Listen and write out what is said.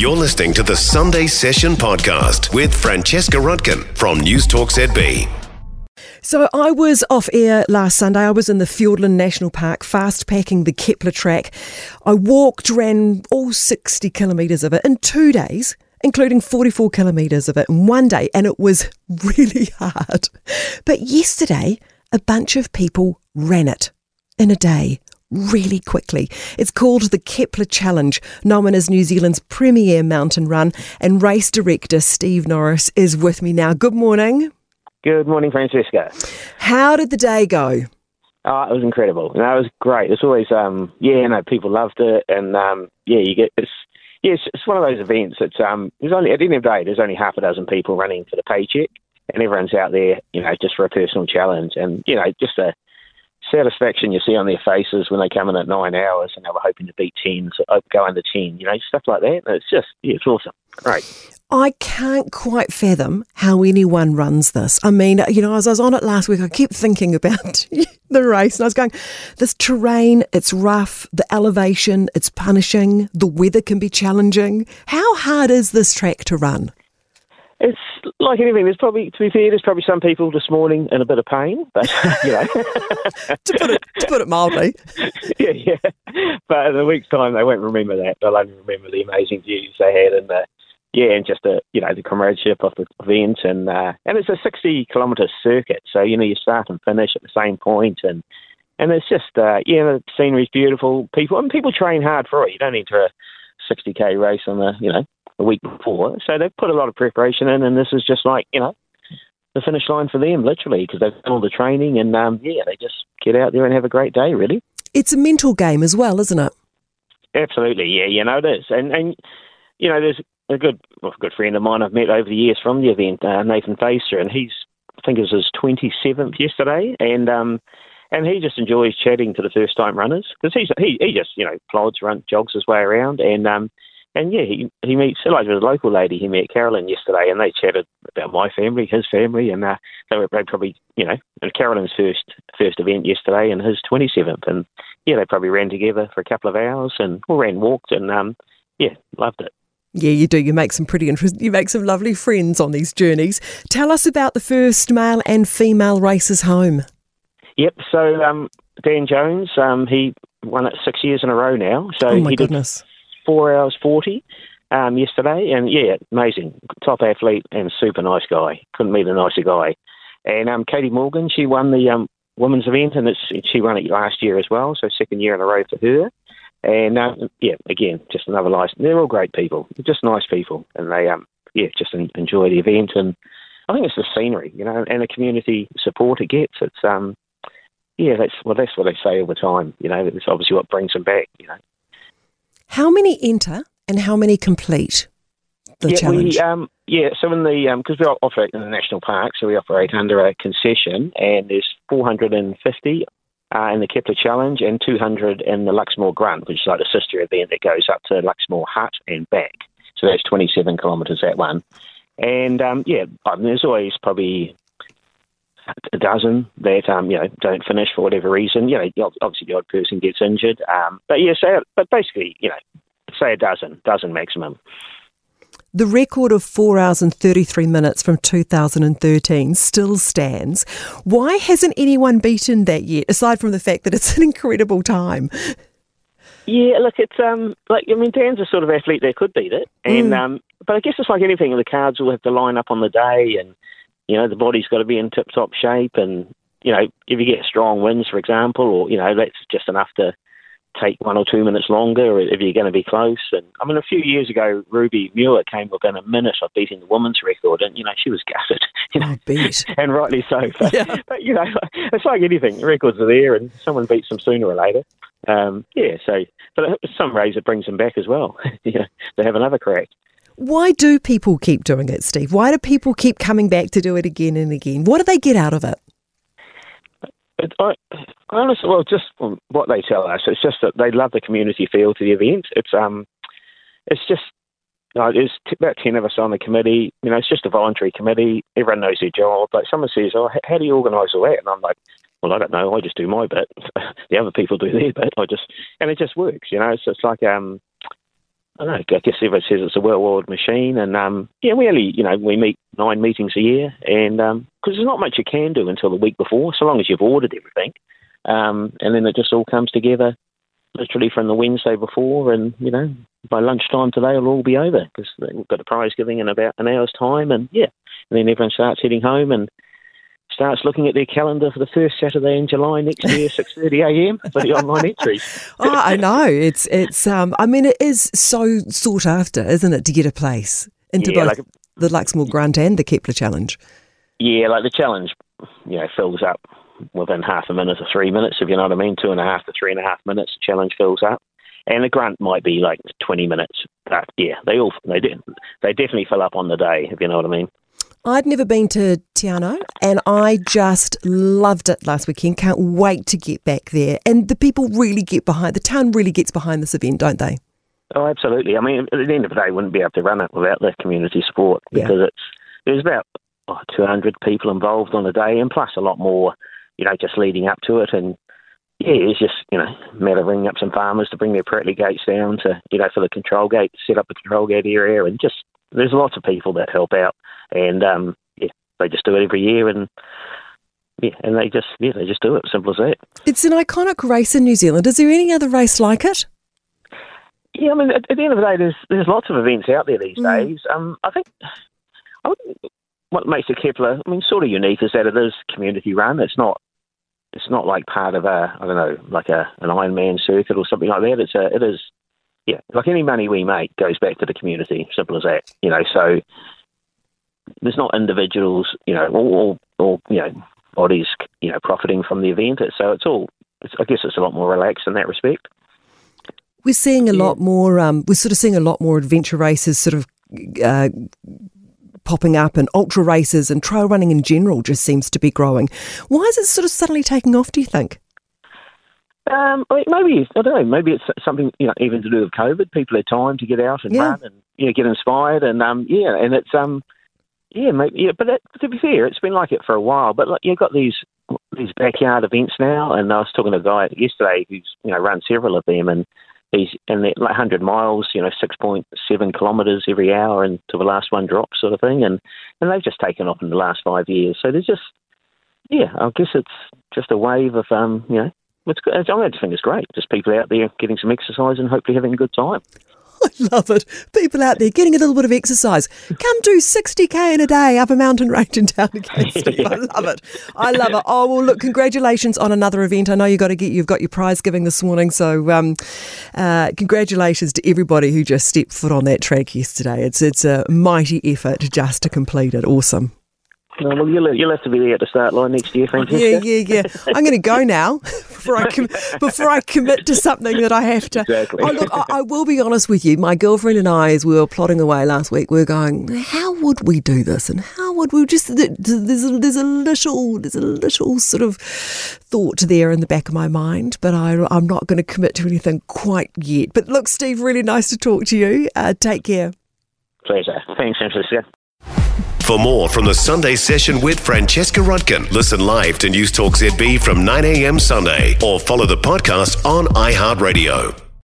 You're listening to the Sunday Session podcast with Francesca Rudkin from News Talk ZB. So I was off air last Sunday. I was in the Fiordland National Park, fast packing the Kepler track. I walked, ran all 60 kilometres of it in two days, including 44 kilometres of it in one day, and it was really hard. But yesterday, a bunch of people ran it in a day really quickly. It's called the Kepler Challenge, known as New Zealand's premier mountain run, and race director Steve Norris is with me now. Good morning. Good morning, Francesca. How did the day go? Oh, it was incredible. No, it was great. It's always, um, yeah, no, people loved it, and um, yeah, you get it's, yeah, it's, it's one of those events. It's um, there's only at the end of the day, there's only half a dozen people running for the paycheck, and everyone's out there, you know, just for a personal challenge, and you know, just a satisfaction you see on their faces when they come in at nine hours and they were hoping to beat 10, so uh, go under 10, you know, stuff like that. It's just, yeah, it's awesome. Great. I can't quite fathom how anyone runs this. I mean, you know, as I was on it last week, I kept thinking about the race and I was going, this terrain, it's rough, the elevation, it's punishing, the weather can be challenging. How hard is this track to run? It's like anything. There's probably, to be fair, there's probably some people this morning in a bit of pain, but you know, to, put it, to put it mildly. yeah, yeah. But in a week's time, they won't remember that. They'll only remember the amazing views they had and the yeah, and just the you know the comradeship of the event, and uh, and it's a 60 kilometre circuit, so you know you start and finish at the same point, and and it's just uh, yeah, the scenery's beautiful. People and people train hard for it. You don't enter a 60k race on the you know a week before. So they've put a lot of preparation in, and this is just like you know the finish line for them, literally, because they've done all the training, and um, yeah, they just get out there and have a great day. Really, it's a mental game as well, isn't it? Absolutely, yeah, you know it is, and and you know there's a good well, a good friend of mine I've met over the years from the event, uh, Nathan Facer, and he's I think it was his 27th yesterday, and um, and he just enjoys chatting to the first time runners because he's he he just you know plods, run, jogs his way around, and um, and yeah, he he meets like with a local lady he met Carolyn yesterday, and they chatted about my family, his family, and uh, they were they probably you know and Carolyn's first first event yesterday and his twenty seventh, and yeah, they probably ran together for a couple of hours and all ran walked and um yeah, loved it. Yeah, you do. You make some pretty interesting. You make some lovely friends on these journeys. Tell us about the first male and female races home. Yep. So um, Dan Jones, um, he won it six years in a row now. So oh my he goodness. Did, four hours 40 um, yesterday. And yeah, amazing. Top athlete and super nice guy. Couldn't meet a nicer guy. And um, Katie Morgan, she won the um, women's event and she won it last year as well. So second year in a row for her. And uh, yeah, again, just another license. They're all great people. Just nice people. And they, um, yeah, just enjoy the event. And I think it's the scenery, you know, and the community support it gets. It's, um, yeah, that's well, that's what they say all the time. You know, it's obviously what brings them back. You know. How many enter and how many complete the yeah, challenge? We, um, yeah, so in the because um, we operate in the national park, so we operate under a concession, and there's 450 uh, in the Kepler Challenge and 200 in the Luxmore Grunt, which is like a sister event that goes up to Luxmore Hut and back. So that's 27 kilometres that one. And um, yeah, I mean, there's always probably a dozen that um, you know don't finish for whatever reason. You know, obviously the odd person gets injured, um, but yeah, say, but basically, you know, say a dozen, dozen maximum. The record of 4 hours and 33 minutes from 2013 still stands. Why hasn't anyone beaten that yet, aside from the fact that it's an incredible time? Yeah, look, it's um like I mean, Dan's a sort of athlete that could beat it, and mm. um, but I guess it's like anything. The cards will have to line up on the day, and you know, the body's got to be in tip top shape. And, you know, if you get strong winds, for example, or, you know, that's just enough to take one or two minutes longer if you're going to be close. And I mean, a few years ago, Ruby Muir came within a minute of beating the women's record, and you know she was gutted, you know, beat. and rightly so. But, yeah. but, you know, it's like anything; records are there, and someone beats them sooner or later. Um, yeah, so but some ways it brings them back as well. you know, to have another crack. Why do people keep doing it, Steve? Why do people keep coming back to do it again and again? What do they get out of it? I, honestly, well, just what they tell us, it's just that they love the community feel to the event. It's um, it's just you know, there's t- about ten of us on the committee. You know, it's just a voluntary committee. Everyone knows their job. Like someone says, "Oh, how do you organise all that?" And I'm like, "Well, I don't know. I just do my bit. the other people do their bit. I just and it just works. You know, so it's like um, I don't know. I guess everyone says it's a well-oiled machine, and um, yeah, we only you know we meet nine meetings a year, and because um, there's not much you can do until the week before, so long as you've ordered everything, um, and then it just all comes together literally from the Wednesday before, and you know by lunchtime today it'll all be over because we've got a prize giving in about an hour's time, and yeah, and then everyone starts heading home and starts looking at their calendar for the first Saturday in July next year, six thirty a.m. for the online entries. oh, I know it's it's. Um, I mean, it is so sought after, isn't it, to get a place into yeah, both like, the Luxmore Grunt and the Kepler Challenge? Yeah, like the challenge, you know, fills up within half a minute or three minutes, if you know what I mean. Two and a half to three and a half minutes, the challenge fills up. And the Grunt might be like 20 minutes. But yeah, they all they do, they definitely fill up on the day, if you know what I mean. I'd never been to Te Anau and I just loved it last weekend. Can't wait to get back there. And the people really get behind, the town really gets behind this event, don't they? Oh, absolutely. I mean, at the end of the day, wouldn't be able to run it without the community support because yeah. it's there's about oh, 200 people involved on a day and plus a lot more, you know, just leading up to it. And yeah, it's just, you know, a matter of ringing up some farmers to bring their Pratley gates down to, you know, for the control gate, set up the control gate area and just there's lots of people that help out, and um, yeah, they just do it every year, and yeah, and they just yeah, they just do it. Simple as that. It's an iconic race in New Zealand. Is there any other race like it? Yeah, I mean, at, at the end of the day, there's there's lots of events out there these mm. days. Um, I think I would, what makes the Kepler, I mean, sort of unique is that it is community run. It's not it's not like part of a I don't know like a an Ironman circuit or something like that. It's a it is yeah, like any money we make goes back to the community. Simple as that. You know, so there's not individuals, you know, or, or, you know bodies, you know, profiting from the event. So it's all. It's, I guess it's a lot more relaxed in that respect. We're seeing a yeah. lot more. Um, we're sort of seeing a lot more adventure races, sort of. Uh, popping up and ultra races and trail running in general just seems to be growing. Why is it sort of suddenly taking off, do you think? Um, maybe I don't know. Maybe it's something you know, even to do with COVID. People had time to get out and yeah. run and you know, get inspired, and um, yeah, and it's um, yeah, maybe yeah. But that, to be fair, it's been like it for a while. But like, you've got these these backyard events now, and I was talking to a guy yesterday who's you know run several of them, and he's in like 100 miles, you know, 6.7 kilometres every hour, and to the last one drop, sort of thing, and and they've just taken off in the last five years. So there's just yeah, I guess it's just a wave of um, you know it's, I just think it's great. Just people out there getting some exercise and hopefully having a good time. I love it. People out there getting a little bit of exercise. Come do 60k in a day up a mountain range in town again, Steve. I love it. I love it. Oh, well, look, congratulations on another event. I know you got to get, you've got your prize giving this morning. So, um, uh, congratulations to everybody who just stepped foot on that track yesterday. It's, it's a mighty effort just to complete it. Awesome. No, well, you'll, you'll have to be there at the start line next year, Francesca. Yeah, yeah, yeah. I'm going to go now before I com- before I commit to something that I have to. Exactly. Oh, look, I, I, will be honest with you. My girlfriend and I, as we were plotting away last week, we were going, how would we do this, and how would we just? There's a, there's a little there's a little sort of thought there in the back of my mind, but I, I'm not going to commit to anything quite yet. But look, Steve, really nice to talk to you. Uh, take care. Pleasure. Thanks, Francesca. For more from the Sunday session with Francesca Rudkin, listen live to News Talk ZB from 9 a.m. Sunday or follow the podcast on iHeartRadio.